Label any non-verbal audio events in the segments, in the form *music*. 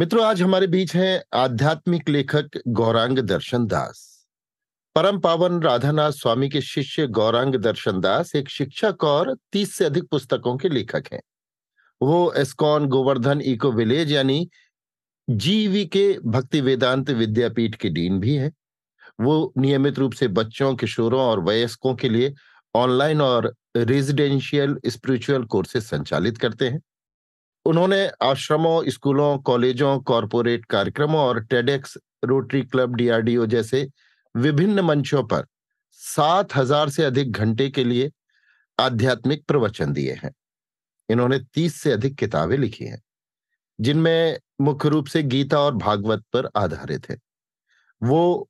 मित्रों, आज हमारे बीच हैं आध्यात्मिक लेखक गौरांग दर्शन दास। परम पावन राधानाथ स्वामी के शिष्य गौरांग दर्शन दास एक शिक्षक और तीस से अधिक पुस्तकों के लेखक हैं। वो एस्कॉन गोवर्धन इको विलेज यानी जीवी के भक्ति वेदांत विद्यापीठ के डीन भी हैं। वो नियमित रूप से बच्चों, किशोरों और वयस्कों के लिए ऑनलाइन और रेजिडेंशियल स्पिरिचुअल कोर्सेज संचालित करते हैं। उन्होंने आश्रमों, स्कूलों, कॉलेजों, कॉरपोरेट कार्यक्रमों और टेडेक्स, रोटरी क्लब, डीआरडीओ जैसे विभिन्न मंचों पर सात हज़ार से अधिक घंटे के लिए आध्यात्मिक प्रवचन दिए हैं। इन्होंने तीस से अधिक किताबें लिखी हैं, जिनमें मुख्य रूप से गीता और भागवत पर आधारित है। वो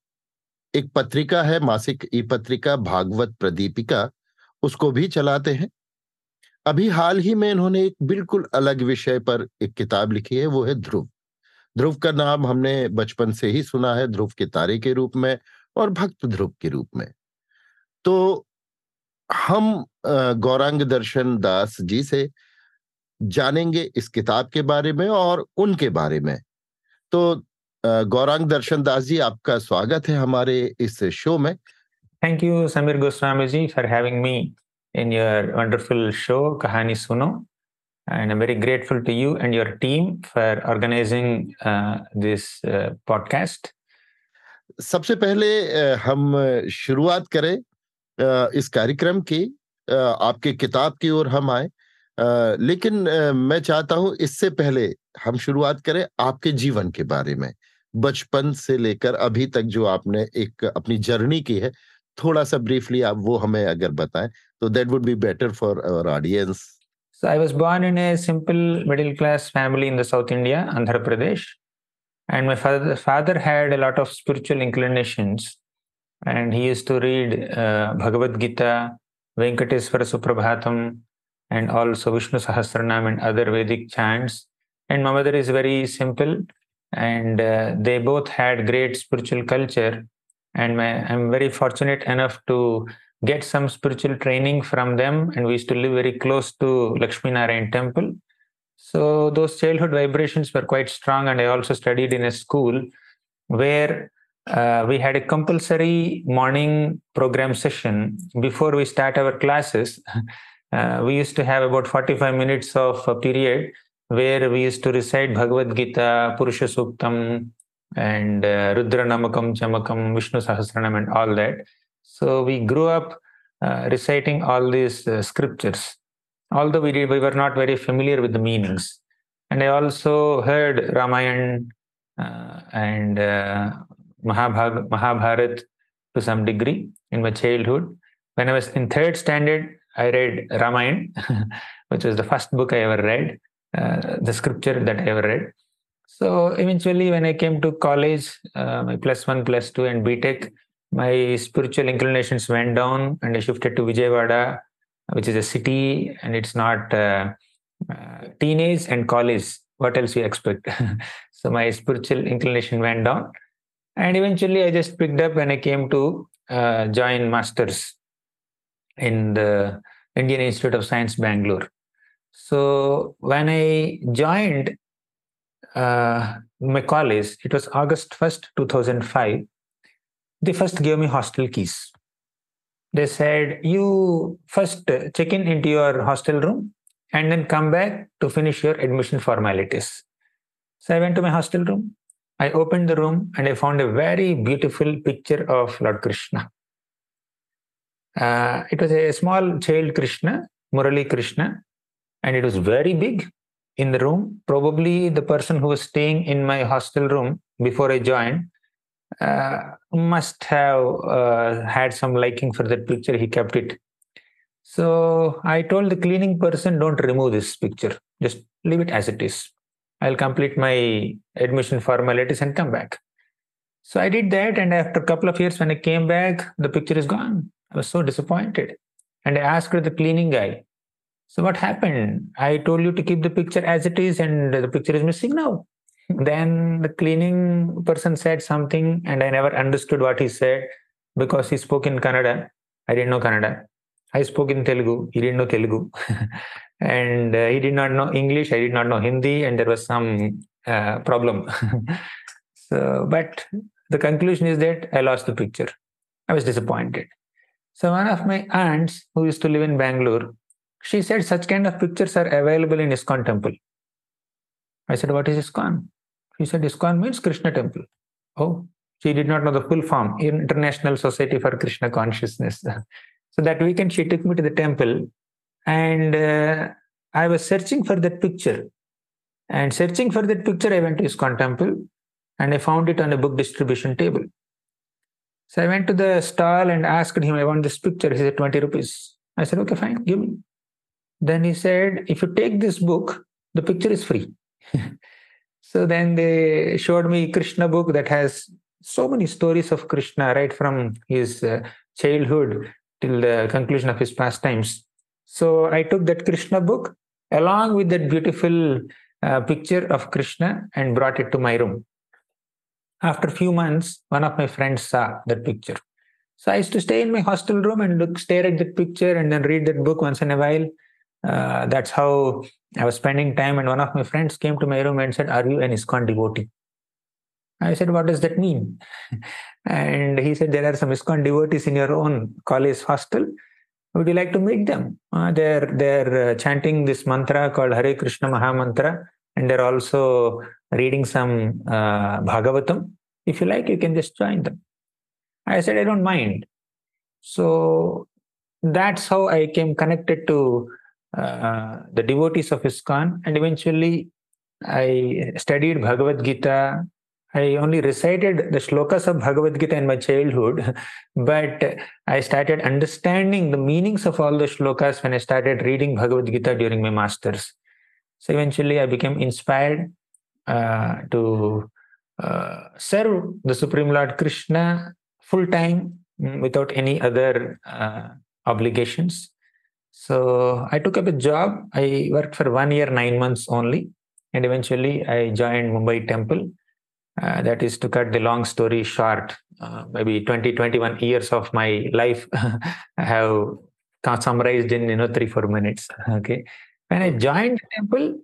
एक पत्रिका है, मासिक ई पत्रिका भागवत प्रदीपिका, उसको भी चलाते हैं। अभी हाल ही में इन्होंने एक बिल्कुल अलग विषय पर एक किताब लिखी है, वो है ध्रुव। ध्रुव का नाम हमने बचपन से ही सुना है, ध्रुव के तारे के रूप में और भक्त ध्रुव के रूप में। तो हम गौरांग दर्शन दास जी से जानेंगे इस किताब के बारे में और उनके बारे में। तो गौरांग दर्शन दास जी, आपका स्वागत है हमारे इस शो में। Thank you Sameer Goswami ji for having me in your wonderful show कहानी सुनो and I'm very grateful to you and your team for organizing uh, this uh, podcast. सबसे पहले हम शुरुआत करें इस कार्यक्रम की आपके किताब की ओर हम आए लेकिन मैं चाहता हूँ इससे पहले हम शुरुआत करें आपके जीवन के बारे में बचपन से लेकर अभी तक जो आपने एक अपनी जर्नी की है थोड़ा सा ब्रीफली आप वो हमें अगर बताएँ तो that would be better for our audience a simple middle class family in the South India, Andhra Pradesh. And my father, father had a lot of spiritual inclinations. And he used to read uh, Bhagavad Gita, Venkateswara Suprabhatam, and also Vishnu Sahasranam and other Vedic chants. And my mother is very simple. And uh, they both had great spiritual culture. And my, I'm very fortunate enough to get some spiritual training from them. And we used to live very close to Lakshmi Narayan temple. So those childhood vibrations were quite strong. And I also studied in a school where uh, we had a compulsory morning program session before we start our classes. *laughs* Uh, we used to have about 45 minutes of a period where we used to recite Bhagavad Gita, Purusha Suktam, and uh, Rudra Namakam, Chamakam, Vishnu Sahasranam, and all that. So we grew up uh, reciting all these uh, scriptures although we, did, we were not very familiar with the meanings. And I also heard Ramayana uh, and uh, Mahabharat to some degree in my childhood. When I was in third standard, I read Ramayana, *laughs* which was the first book I ever read, uh, the scripture that I ever read. So eventually, when I came to college, uh, my plus one, plus two, and BTech, my spiritual inclinations went down, and I shifted to Vijayawada which is a city and it's not uh, uh, teenage and college. What else you expect? *laughs* so my spiritual inclination went down. And eventually I just picked up when I came to uh, join masters in the Indian Institute of Science, Bangalore. So when I joined uh, my college, it was August 1st, 2005. They first gave me hostel keys. They said you first check in into your hostel room and then come back to finish your admission formalities. So i went to my hostel room. I opened the room and i found a very beautiful picture of lord krishna. Uh, it was a small child krishna murali krishna and it was very big in the room probably the person who was staying in my hostel room before i joined uh, must have uh, had some liking for that picture. He kept it. So I told the cleaning person, don't remove this picture. Just leave it as it is. I'll complete my admission formalities and come back. So I did that. And after a couple of years, when I came back, the picture is gone. I was so disappointed. And I asked the cleaning guy, So what happened? I told you to keep the picture as it is, and the picture is missing now. Then the cleaning person said something, and I never understood what he said because he spoke in Kannada. I didn't know Kannada. I spoke in Telugu. He didn't know Telugu. *laughs* and uh, he did not know English. I did not know Hindi. And there was some uh, problem. *laughs* so, but the conclusion is that I lost the picture. I was disappointed. So one of my aunts who used to live in Bangalore, she said such kind of pictures are available in ISKCON temple. I said, what is ISKCON? She said, ISKCON means Krishna temple. Oh, she did not know the full form, International Society for Krishna Consciousness. *laughs* so that weekend she took me to the temple and uh, I was searching for that picture. And searching for that picture, I went to ISKCON temple and I found it on a book distribution table. So I went to the stall and asked him, I want this picture. He said, 20 rupees. I said, okay, fine, give me. Then he said, if you take this book, the picture is free. *laughs* so then they showed me Krishna book that has so many stories of Krishna, right from his uh, childhood till the conclusion of his pastimes. So I took that Krishna book along with that beautiful uh, picture of Krishna and brought it to my room. After a few months, one of my friends saw that picture. So I used to stay in my hostel room and look, stare at that picture and then read that book once in a while. Uh, that's how I was spending time. And one of my friends came to my room and said, Are you an ISKCON devotee? I said, What does that mean? *laughs* and he said, There are some ISKCON devotees in your own college hostel. Would you like to meet them? Uh, they're they're uh, chanting this mantra called Hare Krishna Maha Mantra, and they're also reading some uh, Bhagavatam. If you like, you can just join them. I said, I don't mind. So that's how I came connected to the devotees of ISKCON, and eventually I studied Bhagavad Gita. I only recited the shlokas of Bhagavad Gita in my childhood, *laughs* but I started understanding the meanings of all the shlokas when I started reading Bhagavad Gita during my masters. So eventually I became inspired uh, to uh, serve the Supreme Lord Krishna full time mm, without any other uh, obligations. So I took up a job. I worked for one year, nine months only. And eventually I joined Mumbai Temple. Uh, that is to cut the long story short, uh, maybe 20, 21 years of my life I *laughs* have summarized in you know three, four minutes. *laughs* Okay. When I joined the temple,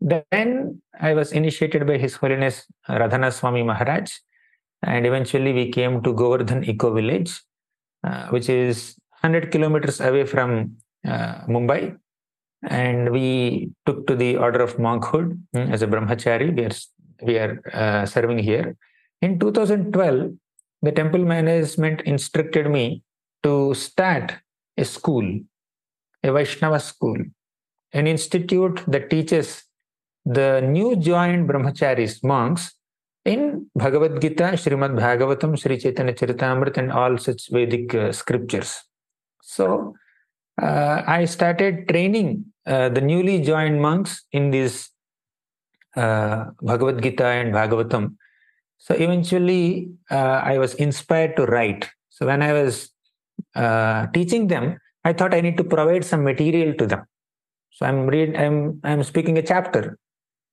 then I was initiated by His Holiness Radhanath Swami Maharaj. And eventually we came to Govardhan Eco Village, uh, which is 100 kilometers away from uh, Mumbai. And we took to the order of monkhood mm, as a brahmachari. We are, we are uh, serving here. In 2012, the temple management instructed me to start a school, a Vaishnava school, an institute that teaches the new joined brahmacharis, monks, in Bhagavad Gita, Srimad Bhagavatam, Sri Chaitanya Charitamrita, and all such Vedic uh, scriptures. So uh, I started training uh, the newly joined monks in this uh, Bhagavad Gita and Bhagavatam. So eventually, uh, I was inspired to write. So when I was uh, teaching them, I thought I need to provide some material to them. So I'm read, I'm I'm speaking a chapter.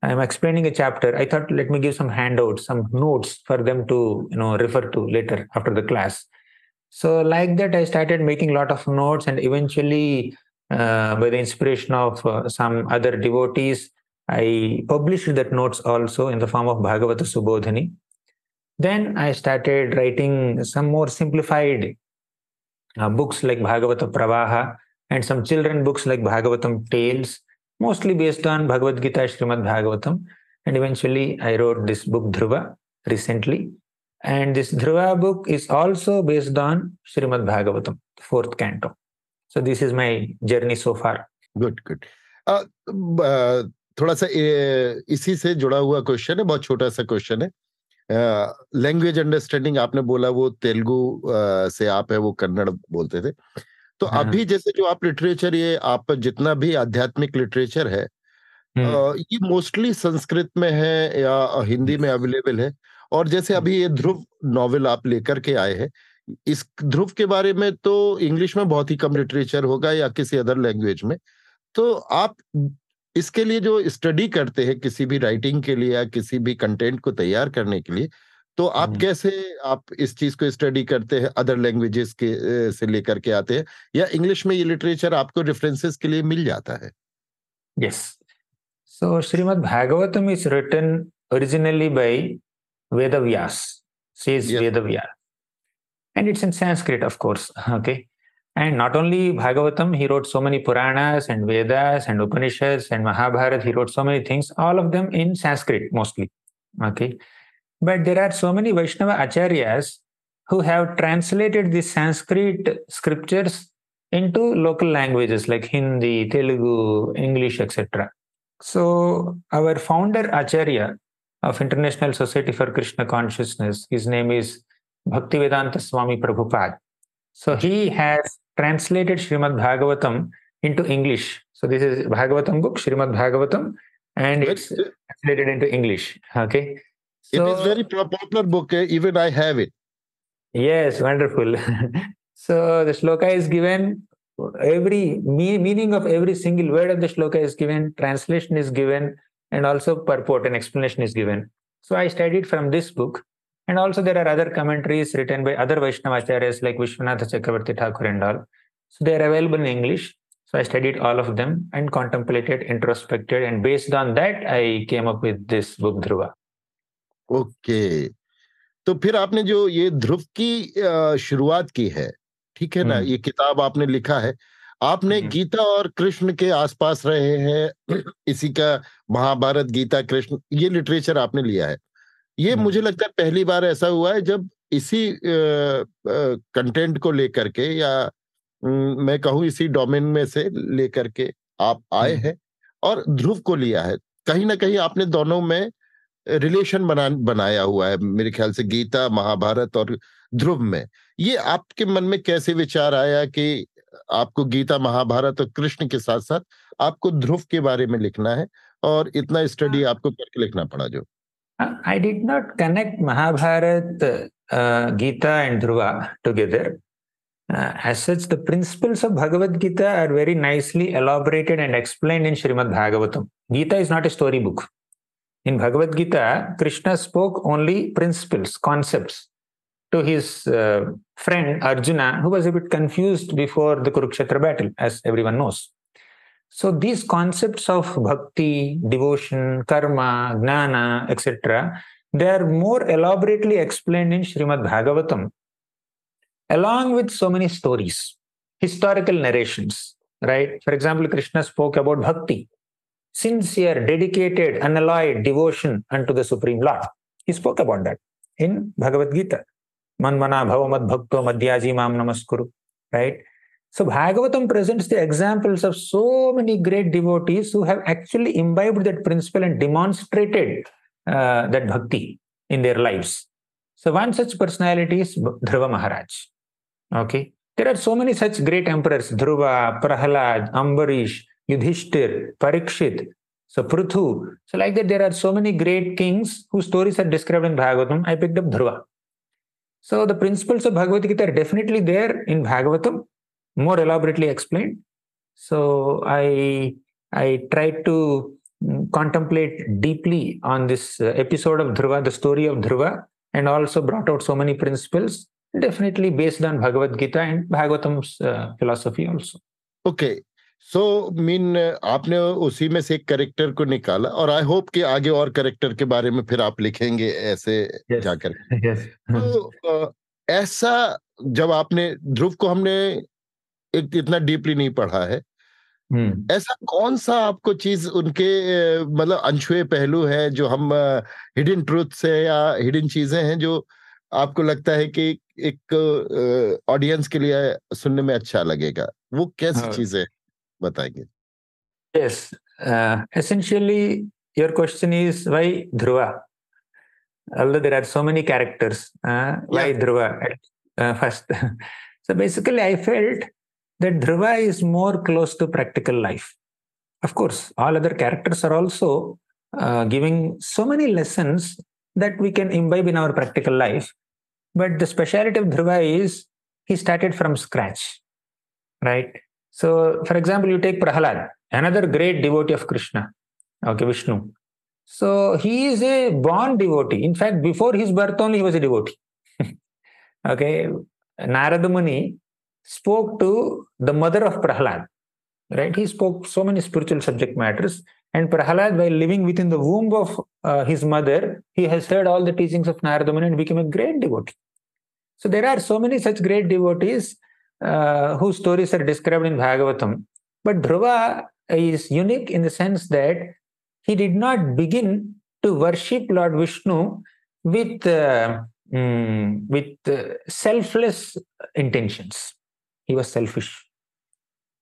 I'm explaining a chapter. I thought let me give some handouts, some notes for them to you know refer to later after the class. So like that, I started making a lot of notes, and eventually, uh, by the inspiration of uh, some other devotees, I published that notes also in the form of Bhagavata Subodhini. Then I started writing some more simplified uh, books like Bhagavata Pravaha and some children books like Bhagavatam Tales, mostly based on Bhagavad Gita, Srimad Bhagavatam. And eventually, I wrote this book Dhruva recently. And this Dhruva book is also based on Srimad Bhagavatam, the fourth canto. So this is my journey so far. Good, good. Uh, uh, थोड़ा सा इसी से जुड़ा हुआ question है बहुत छोटा सा क्वेश्चन है लैंग्वेज uh, अंडरस्टैंडिंग आपने बोला वो तेलुगु uh, से आप है वो कन्नड़ बोलते थे तो हाँ. अभी जैसे जो आप लिटरेचर ये आप जितना भी आध्यात्मिक लिटरेचर है uh, ये मोस्टली संस्कृत में है या हिंदी में अवेलेबल है और जैसे अभी ये ध्रुव नॉवेल आप लेकर के आए हैं इस ध्रुव के बारे में तो इंग्लिश में बहुत ही कम लिटरेचर होगा या किसी अदर लैंग्वेज में। तो आप इसके लिए जो स्टडी करते हैं किसी भी राइटिंग के लिए या किसी भी कंटेंट को तैयार करने के लिए तो आप कैसे आप इस चीज़ को स्टडी करते हैं अदर लैंग्वेजेस के से लेकर के आते हैं या इंग्लिश में ये लिटरेचर आपको रेफरेंसेस के लिए मिल जाता है? Yes so Shrimad Bhagavatam is written originally by Vedavyas, says Yes. Vedavyas. And it's in Sanskrit, of course. *laughs* Okay. And not only Bhagavatam, he wrote so many Puranas and Vedas and Upanishads and Mahabharata. He wrote so many things, all of them in Sanskrit mostly. Okay. But there are so many Vaishnava acharyas who have translated the Sanskrit scriptures into local languages like Hindi, Telugu, English, etc. So, our founder Acharya of International Society for Krishna Consciousness, his name is Bhaktivedanta Swami Prabhupada. So, he has translated Srimad Bhagavatam into English. So, this is Bhagavatam book, Srimad Bhagavatam, and it's It translated into English. Okay. So, is very popular book. eh, Even I have it. Yes, wonderful. *laughs* so the shloka is given, every meaning of every single word of the shloka is given, translation is given, and also purport and explanation is given. So I studied from this book. And also there are other commentaries written by other Vaishnava acharyas like Vishwanatha Chakravarti Thakur and all. So they are available in English. So I studied all of them and contemplated, introspected, and based on that, I came up with this book Dhruva. Okay तो फिर आपने जो ये ध्रुव की शुरुआत की है ठीक है ना हम्म। ये किताब आपने लिखा है आपने हम्म। गीता और कृष्ण के आसपास रहे हैं इसी का महाभारत गीता कृष्ण ये लिटरेचर आपने लिया है ये हम्म। मुझे लगता है पहली बार ऐसा हुआ है जब इसी कंटेंट को लेकर के या मैं कहूँ इसी डोमेन में से लेकर के आप आए हम्म। हैं और ध्रुव को लिया है कहीं ना कहीं आपने दोनों में रिलेशन बना बनाया हुआ है मेरे ख्याल से गीता महाभारत और ध्रुव में ये आपके मन में कैसे विचार आया कि आपको गीता महाभारत और कृष्ण के साथ साथ आपको ध्रुव के बारे में लिखना है और इतना स्टडी आपको करके लिखना पड़ा जो Uh, I did not connect Mahabharata, uh, Gita, and Uh, as such, the principles of Bhagavad Gita are very nicely elaborated and explained in Srimad Bhagavatam. Gita is not a storybook. In Bhagavad Gita, Krishna spoke only principles, concepts to his uh, friend Arjuna, who was a bit confused before the Kurukshetra battle, as everyone knows. So these concepts of bhakti, devotion, karma, gnana, etc., they are more elaborately explained in Srimad Bhagavatam, along with so many stories, historical narrations. Right? For example, Krishna spoke about bhakti, sincere, dedicated, unalloyed devotion unto the Supreme Lord. He spoke about that in Bhagavad Gita. मन्मना भव मद भक्तो मध्याजी माम नमस्कुरु right so Bhagavatam presents the examples of so many great devotees who have actually imbibed that principle and demonstrated that bhakti in their lives so one such personality is Dhruva Maharaj okay there are so many such great emperors Dhruva Prahlad Ambarish Yudhishthir Parikshit so Prithu so like that there are so many great kings who stories are described in Bhagavatam I picked up Dhruva So the principles of Bhagavad Gita are definitely there in Bhagavatam, more elaborately explained. So I I tried to mm, contemplate deeply on this uh, episode of Dhruva, the story of Dhruva, and also brought out so many principles, definitely based on Bhagavad Gita and Bhagavatam's uh, philosophy also. Okay so so, mean आपने उसी में से एक character को निकाला और I hope कि आगे और करेक्टर के बारे में फिर आप लिखेंगे ऐसे Yes. जाकर yes. तो ऐसा जब आपने ध्रुव को हमने एक इतना डीपली नहीं पढ़ा है Hmm. ऐसा कौन सा आपको चीज़ उनके मतलब अनछुए पहलू है जो हम हिडन ट्रूथ से या हिडन चीज़ें हैं जो आपको लगता है कि एक ऑडियंस के लिए सुनने में अच्छा लगेगा वो कैसी हाँ। चीज़ें बताएंगे Yes. Uh, essentially, your question is why Dhruva? Although there are so many characters, uh, why Yeah. Dhruva at uh, first? *laughs* so basically, I felt that Dhruva is more close to practical life. Of course, all other characters are also uh, giving so many lessons that we can imbibe in our practical life. But the speciality of Dhruva is he started from scratch, right? So, for example, you take Prahalad, another great devotee of Krishna, okay, Vishnu. So, he is a born devotee. In fact, before his birth only, he was a devotee. *laughs* okay, Narada Muni spoke to the mother of Prahalad, right? He spoke so many spiritual subject matters. And Prahalad, while living within the womb of uh, his mother, he has heard all the teachings of Narada Muni and became a great devotee. So there are so many such great devotees uh, whose stories are described in Bhagavatam. But Dhruva is unique in the sense that he did not begin to worship Lord Vishnu with uh, mm, with uh, selfless intentions. He was selfish.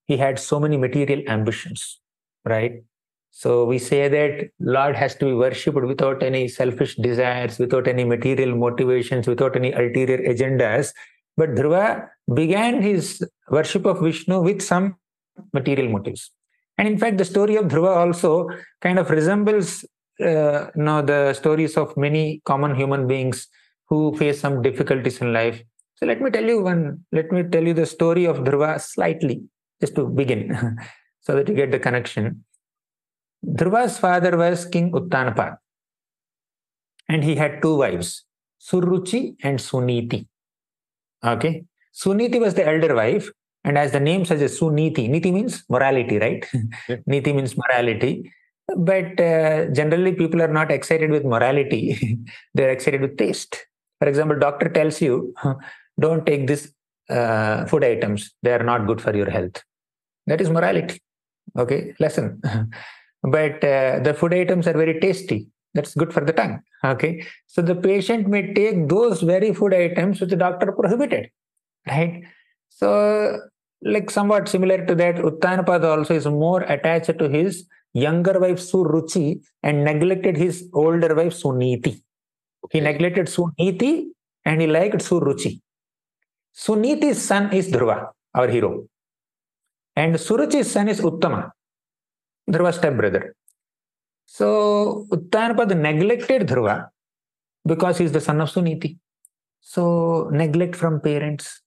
He had so many material ambitions, right? So we say that Lord has to be worshipped without any selfish desires, without any material motivations, without any ulterior agendas. But Dhruva began his worship of Vishnu with some material motives. And in fact, the story of Dhruva also kind of resembles uh, you know, the stories of many common human beings who face some difficulties in life. So let me tell you one, let me tell you the story of Dhruva slightly, just to begin, *laughs* so that you get the connection. Dhruva's father was King Uttanapad, and he had two wives, Suruchi and Suniti. Okay, Suniti was the elder wife, and as the name suggests, Suniti, Niti means morality, right? *laughs* Yeah. Niti means morality. But uh, generally, people are not excited with morality, *laughs* they're excited with taste. For example, doctor tells you, don't take this uh, food items, they are not good for your health. That is morality. Okay, lesson. *laughs* but uh, the food items are very tasty. That's good for the tongue. Okay, so the patient may take those very food items which the doctor prohibited, right? So, like somewhat similar to that, Uttanapad also is more attached to his younger wife Suruchi and neglected his older wife Suniti. Okay. He neglected Suniti and he liked Suruchi. Suniti's son is Dhruva, our hero. And Suruchi's son is Uttama, Dhruva's stepbrother. So Uttanapad neglected Dhruva because he's the son of Suniti. So neglect from parents,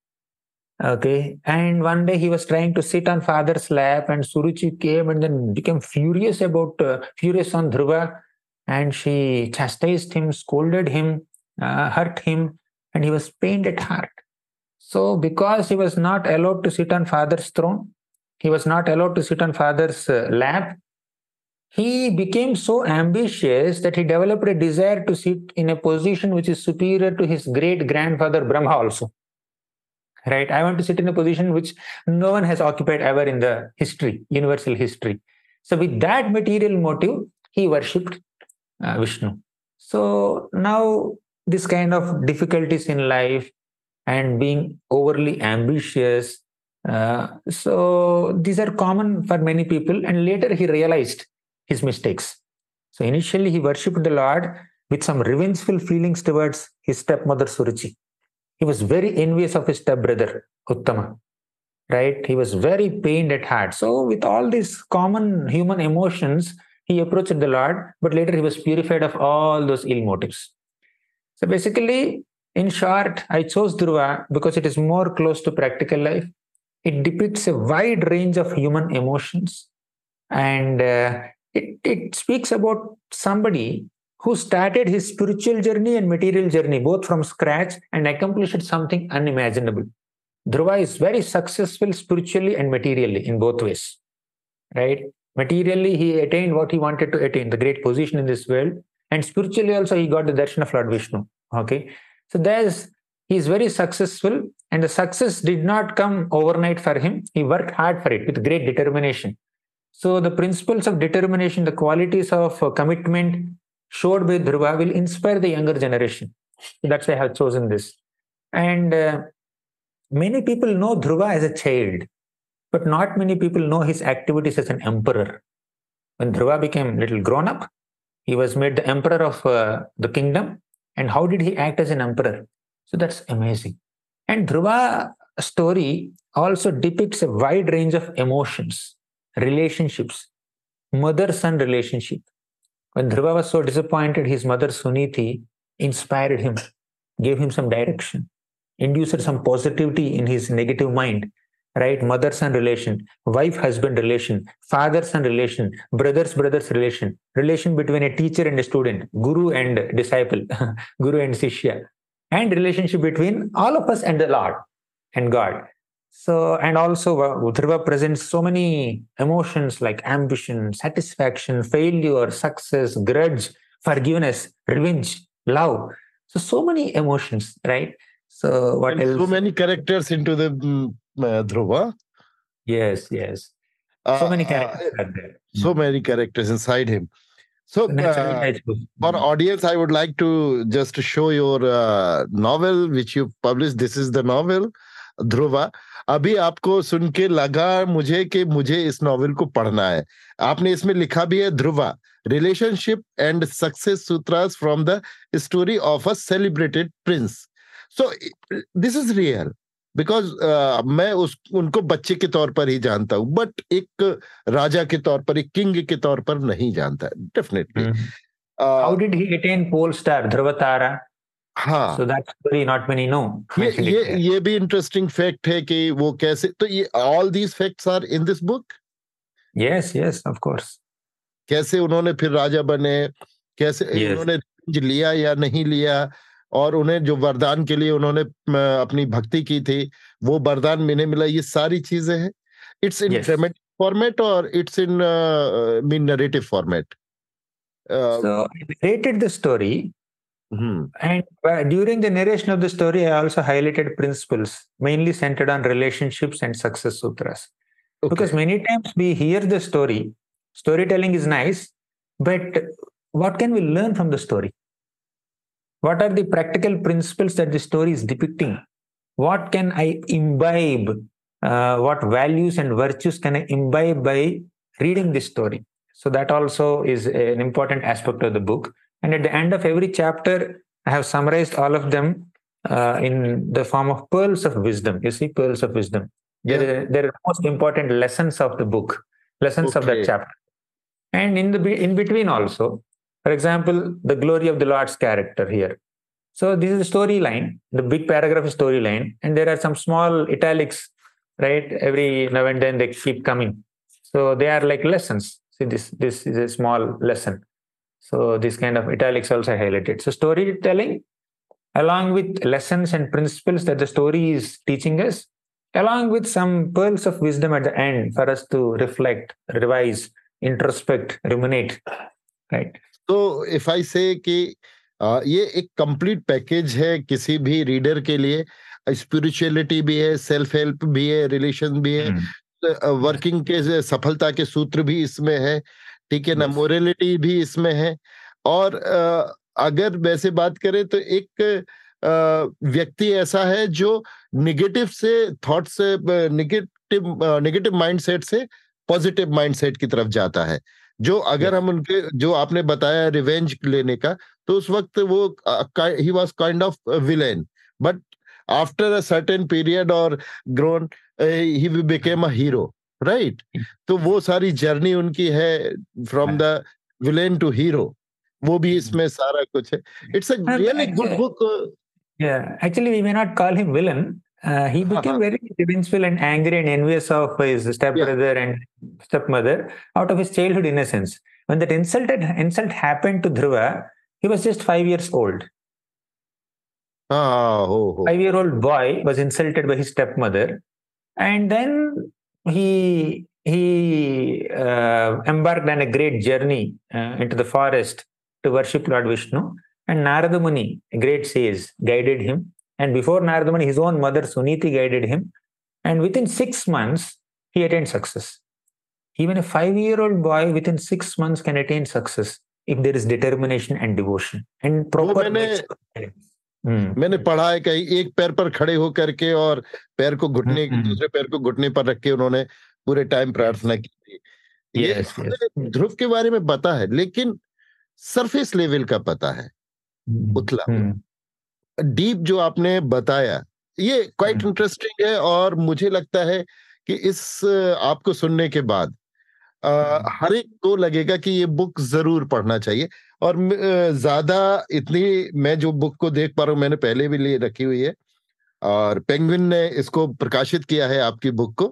Okay. And one day he was trying to sit on father's lap, and Suruchi came and then became furious about, uh, furious on Dhruva. And she chastised him, scolded him, uh, hurt him, and he was pained at heart. So, because he was not allowed to sit on father's throne, he was not allowed to sit on father's uh, lap, he became so ambitious that he developed a desire to sit in a position which is superior to his great grandfather Brahma also. Right? I want to sit in a position which no one has occupied ever in the history universal history. So with that material motive he worshipped uh, vishnu. So now this kind of difficulties in life and being overly ambitious uh, so these are common for many people. And later he realized his mistakes so initially he worshipped the lord with some revengeful feelings towards his stepmother suruchi he was very envious of his stepbrother, Uttama. Right? He was very pained at heart. So, with all these common human emotions, he approached the Lord, but later he was purified of all those ill motives. So, basically, in short, I chose Dhruva because it is more close to practical life. It depicts a wide range of human emotions and uh, it, it speaks about somebody who started his spiritual journey and material journey both from scratch and accomplished something unimaginable. Dhruva is very successful spiritually and materially in both ways. Right? Materially, he attained what he wanted to attain, the great position in this world. And spiritually also, he got the darshan of Lord Vishnu. Okay. So there's he is very successful, and the success did not come overnight for him. He worked hard for it with great determination. So the principles of determination, the qualities of commitment, showed by Dhruva will inspire the younger generation. That's why I have chosen this. And uh, many people know Dhruva as a child, but not many people know his activities as an emperor. When Dhruva became little grown up, he was made the emperor of uh, the kingdom. And how did he act as an emperor? So that's amazing. And Dhruva story also depicts a wide range of emotions, relationships, mother-son relationship, when Dhruva was so disappointed, his mother Suniti inspired him, gave him some direction, induced some positivity in his negative mind. Right, mother son relation, wife husband relation, father son relation, brothers brothers relation, relation between a teacher and a student, guru and disciple, *laughs* guru and sishya, and relationship between all of us and the Lord and God. So, and also Dhruva presents so many emotions like ambition, satisfaction, failure, success, grudge, forgiveness, revenge, love. So, so many emotions, right? So, what and else? So many characters into the um, uh, Dhruva. Yes, yes. So uh, many characters uh, So many characters inside him. So, uh, for audience, I would like to just show your uh, novel which you published. This is the novel, Dhruva. अभी आपको सुन के लगा मुझे कि मुझे इस novel को पढ़ना है। आपने इसमें लिखा भी है Dhruva relationship and success sutras from the story of a celebrated prince. So this is real because मैं उस उनको बच्चे के तौर पर ही जानता हूँ बट एक राजा के तौर पर एक किंग के तौर पर नहीं जानता definitely. How did he attain pole star ध्रुवतारा हाँ। So that story not many know ये ये ये भी इंटरेस्टिंग फैक्ट है कि वो कैसे तो ये all these facts are in this book yes yes of course कैसे उन्होंने फिर राजा बने? कैसे yes. उन्होंने लिया या नहीं लिया? और उन्हें जो वरदान के लिए उन्होंने अपनी भक्ति की थी वो वरदान मिले मिला ये सारी चीज़ें हैं। इट्स इन फॉर्मेट और it's in mean narrative format so I narrated the story mm-hmm. and uh, during the narration of the story I also highlighted principles mainly centered on relationships and success sutras. Okay. because many times we hear the story storytelling is nice but what can we learn from the story? What are the practical principles that the story is depicting? What can i imbibe? Uh, what values and virtues can i imbibe by reading this story? So that also is an important aspect of the book and at the end of every chapter i have summarized all of them uh, in the form of pearls of wisdom you see pearls of wisdom yeah. there, are, there are most important lessons of the book lessons okay. of that chapter and in the in between also for example, the glory of the Lord's character here. So this is the storyline, the big paragraph is storyline, and there are some small italics, right? Every now and then they keep coming. So they are like lessons. See, this this is a small lesson. So this kind of italics also highlighted. So storytelling, along with lessons and principles that the story is teaching us, along with some pearls of wisdom at the end for us to reflect, revise, introspect, ruminate, right? तो if I say कि ये एक complete package है किसी भी reader के लिए spirituality भी है सेल्फ हेल्प भी है रिलेशन भी है वर्किंग के सफलता के सूत्र भी इसमें है ठीक है ना मोरलिटी भी इसमें है। और अगर वैसे बात करें तो एक व्यक्ति ऐसा है जो निगेटिव से थॉट से निगेटिव निगेटिव माइंडसेट से पॉजिटिव माइंडसेट की तरफ़ जाता है। जो अगर हम उनके जो आपने बताया रिवेंज लेने का तो उस वक्त वो ही was kind of villain but after a certain period और grown he became a hero right तो वो सारी जर्नी उनकी है from the villain to hero वो भी इसमें सारा कुछ है it's a really good book yeah actually we may not call him villain Uh, he became very revengeful and angry and envious of his stepbrother yeah. and stepmother out of his childhood innocence. When that insulted insult happened to Dhruva, he was just five years old. Oh, oh, oh. Five-year-old boy was insulted by his stepmother, and then he he uh, embarked on a great journey uh, into the forest to worship Lord Vishnu. And Narada Muni, a great sage, guided him and before Narada Muni, his own mother Suniti guided him. And within six months, he attained success. Even a five year old boy within six months can attain success if there is determination and devotion and proper. मैंने मैंने पढ़ा है कहीं एक पैर पर खड़े होकर के और पैर को घुटने दूसरे पैर को घुटने पर रख के उन्होंने पूरे टाइम प्रार्थना की थी। ये yes, yes. ध्रुव के बारे में पता है लेकिन सरफेस लेवल का पता है। उथला डीप जो आपने बताया ये क्वाइट इंटरेस्टिंग है और मुझे लगता है कि इस आपको सुनने के बाद हर एक को लगेगा कि ये बुक ज़रूर पढ़ना चाहिए। और ज़्यादा इतनी मैं जो बुक को देख पा रहा हूँ मैंने पहले भी लिए रखी हुई है। और पेंगविन ने इसको प्रकाशित किया है आपकी बुक को।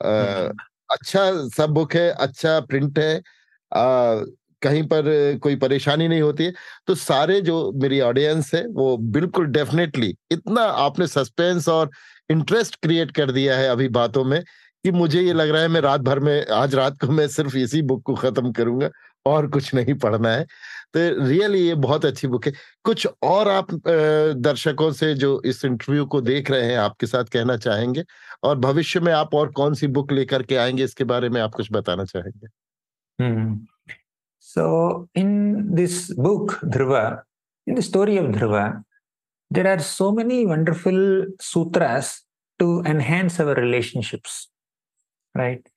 आ, अच्छा सब बुक है अच्छा प्रिंट है। आ, कहीं पर कोई परेशानी नहीं होती है। तो सारे जो मेरी ऑडियंस है वो बिल्कुल डेफिनेटली इतना आपने सस्पेंस और इंटरेस्ट क्रिएट कर दिया है अभी बातों में कि मुझे ये लग रहा है मैं रात भर में आज रात को मैं सिर्फ़ इसी बुक को खत्म करूँगा और कुछ नहीं पढ़ना है। तो रियली ये बहुत अच्छी बुक है। कुछ और आप दर्शकों से जो इस इंटरव्यू को देख रहे हैं, आपके साथ कहना चाहेंगे? और भविष्य में आप और कौन सी बुक लेकर के आएँगे, इसके बारे में आप कुछ बताना चाहेंगे? So in this book Dhruva in the story of Dhruva there are so many wonderful sutras to enhance our relationships right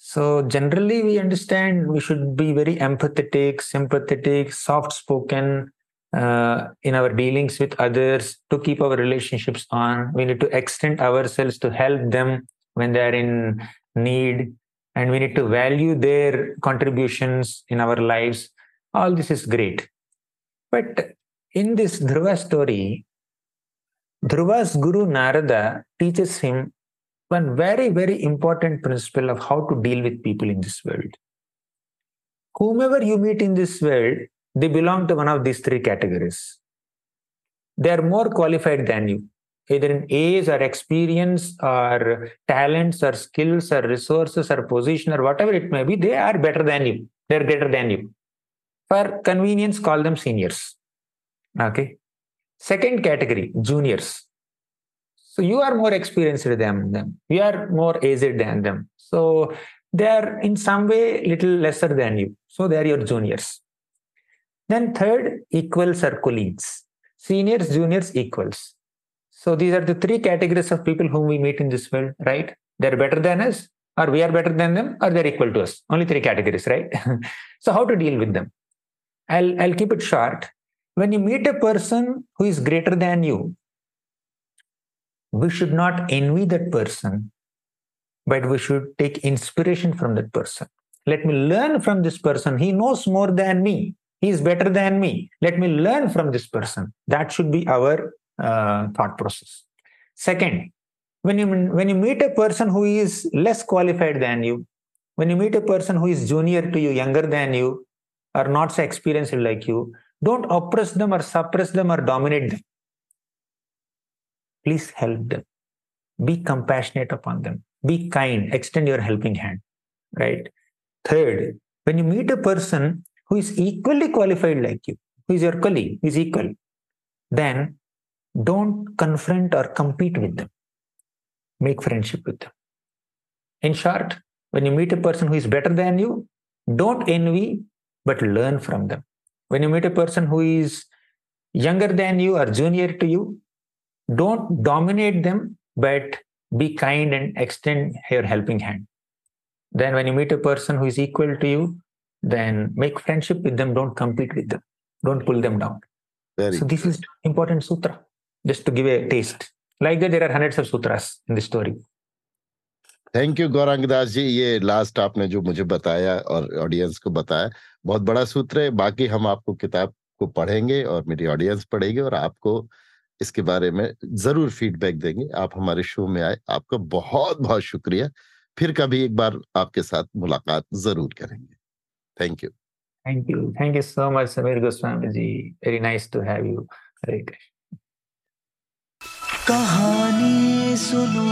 So, generally, we understand we should be very empathetic, sympathetic, soft spoken uh, in our dealings with others to keep our relationships on. We need to extend ourselves to help them when they are in need, and we need to value their contributions in our lives. All this is great. But in this Dhruva story, Dhruva's guru Narada teaches him one very, very important principle of how to deal with people in this world. Whomever you meet in this world, they belong to one of these three categories. They are more qualified than you, either in age or experience or talents or skills or resources or position or whatever it may be, they are better than you. They're greater than you. For convenience, call them seniors. Okay. Second category, juniors. So you are more experienced than them. You are more aged than them. So they are in some way little lesser than you. So they are your juniors. Then third, equals or colleagues. Seniors, juniors, equals. So these are the three categories of people whom we meet in this world, right? They're better than us, or we are better than them, or they're equal to us. Only three categories, right? *laughs* so how to deal with them? I'll, I'll keep it short. When you meet a person who is greater than you, we should not envy that person, but we should take inspiration from that person. Let me learn from this person. He knows more than me. He is better than me. Let me learn from this person. That should be our uh, thought process. Second, when you when you meet a person who is less qualified than you, when you meet a person who is junior to you, younger than you, or not so experienced like you, don't oppress them or suppress them or dominate them please help them. Be compassionate upon them. Be kind. Extend your helping hand right? Third when you meet a person who is equally qualified like you who is your colleague who is equal then don't confront or compete with them. Make friendship with them. In short when you meet a person who is better than you don't envy but learn from them. When you meet a person who is younger than you or junior to you don't dominate them, but be kind and extend your helping hand. Then, when you meet a person who is equal to you, then make friendship with them. Don't compete with them. Don't pull them down. Very so, this is important sutra, just to give a taste. Like that, there are hundreds of sutras in the story. Thank you Gauranga Das ji ये last आपने जो मुझे बताया और audience को बताया बहुत बड़ा सूत्र है बाकी हम आपको किताब को पढ़ेंगे और मेरी ऑडियंस पढ़ेगी और आपको इसके बारे में ज़रूर फीडबैक देंगे। आप हमारे शो में आए। आपका बहुत बहुत शुक्रिया। फिर कभी एक बार आपके साथ मुलाकात ज़रूर करेंगे। Thank you thank you thank you so much Sameer Goswami ji very nice to have you Hare Krishna कहानी सुनो।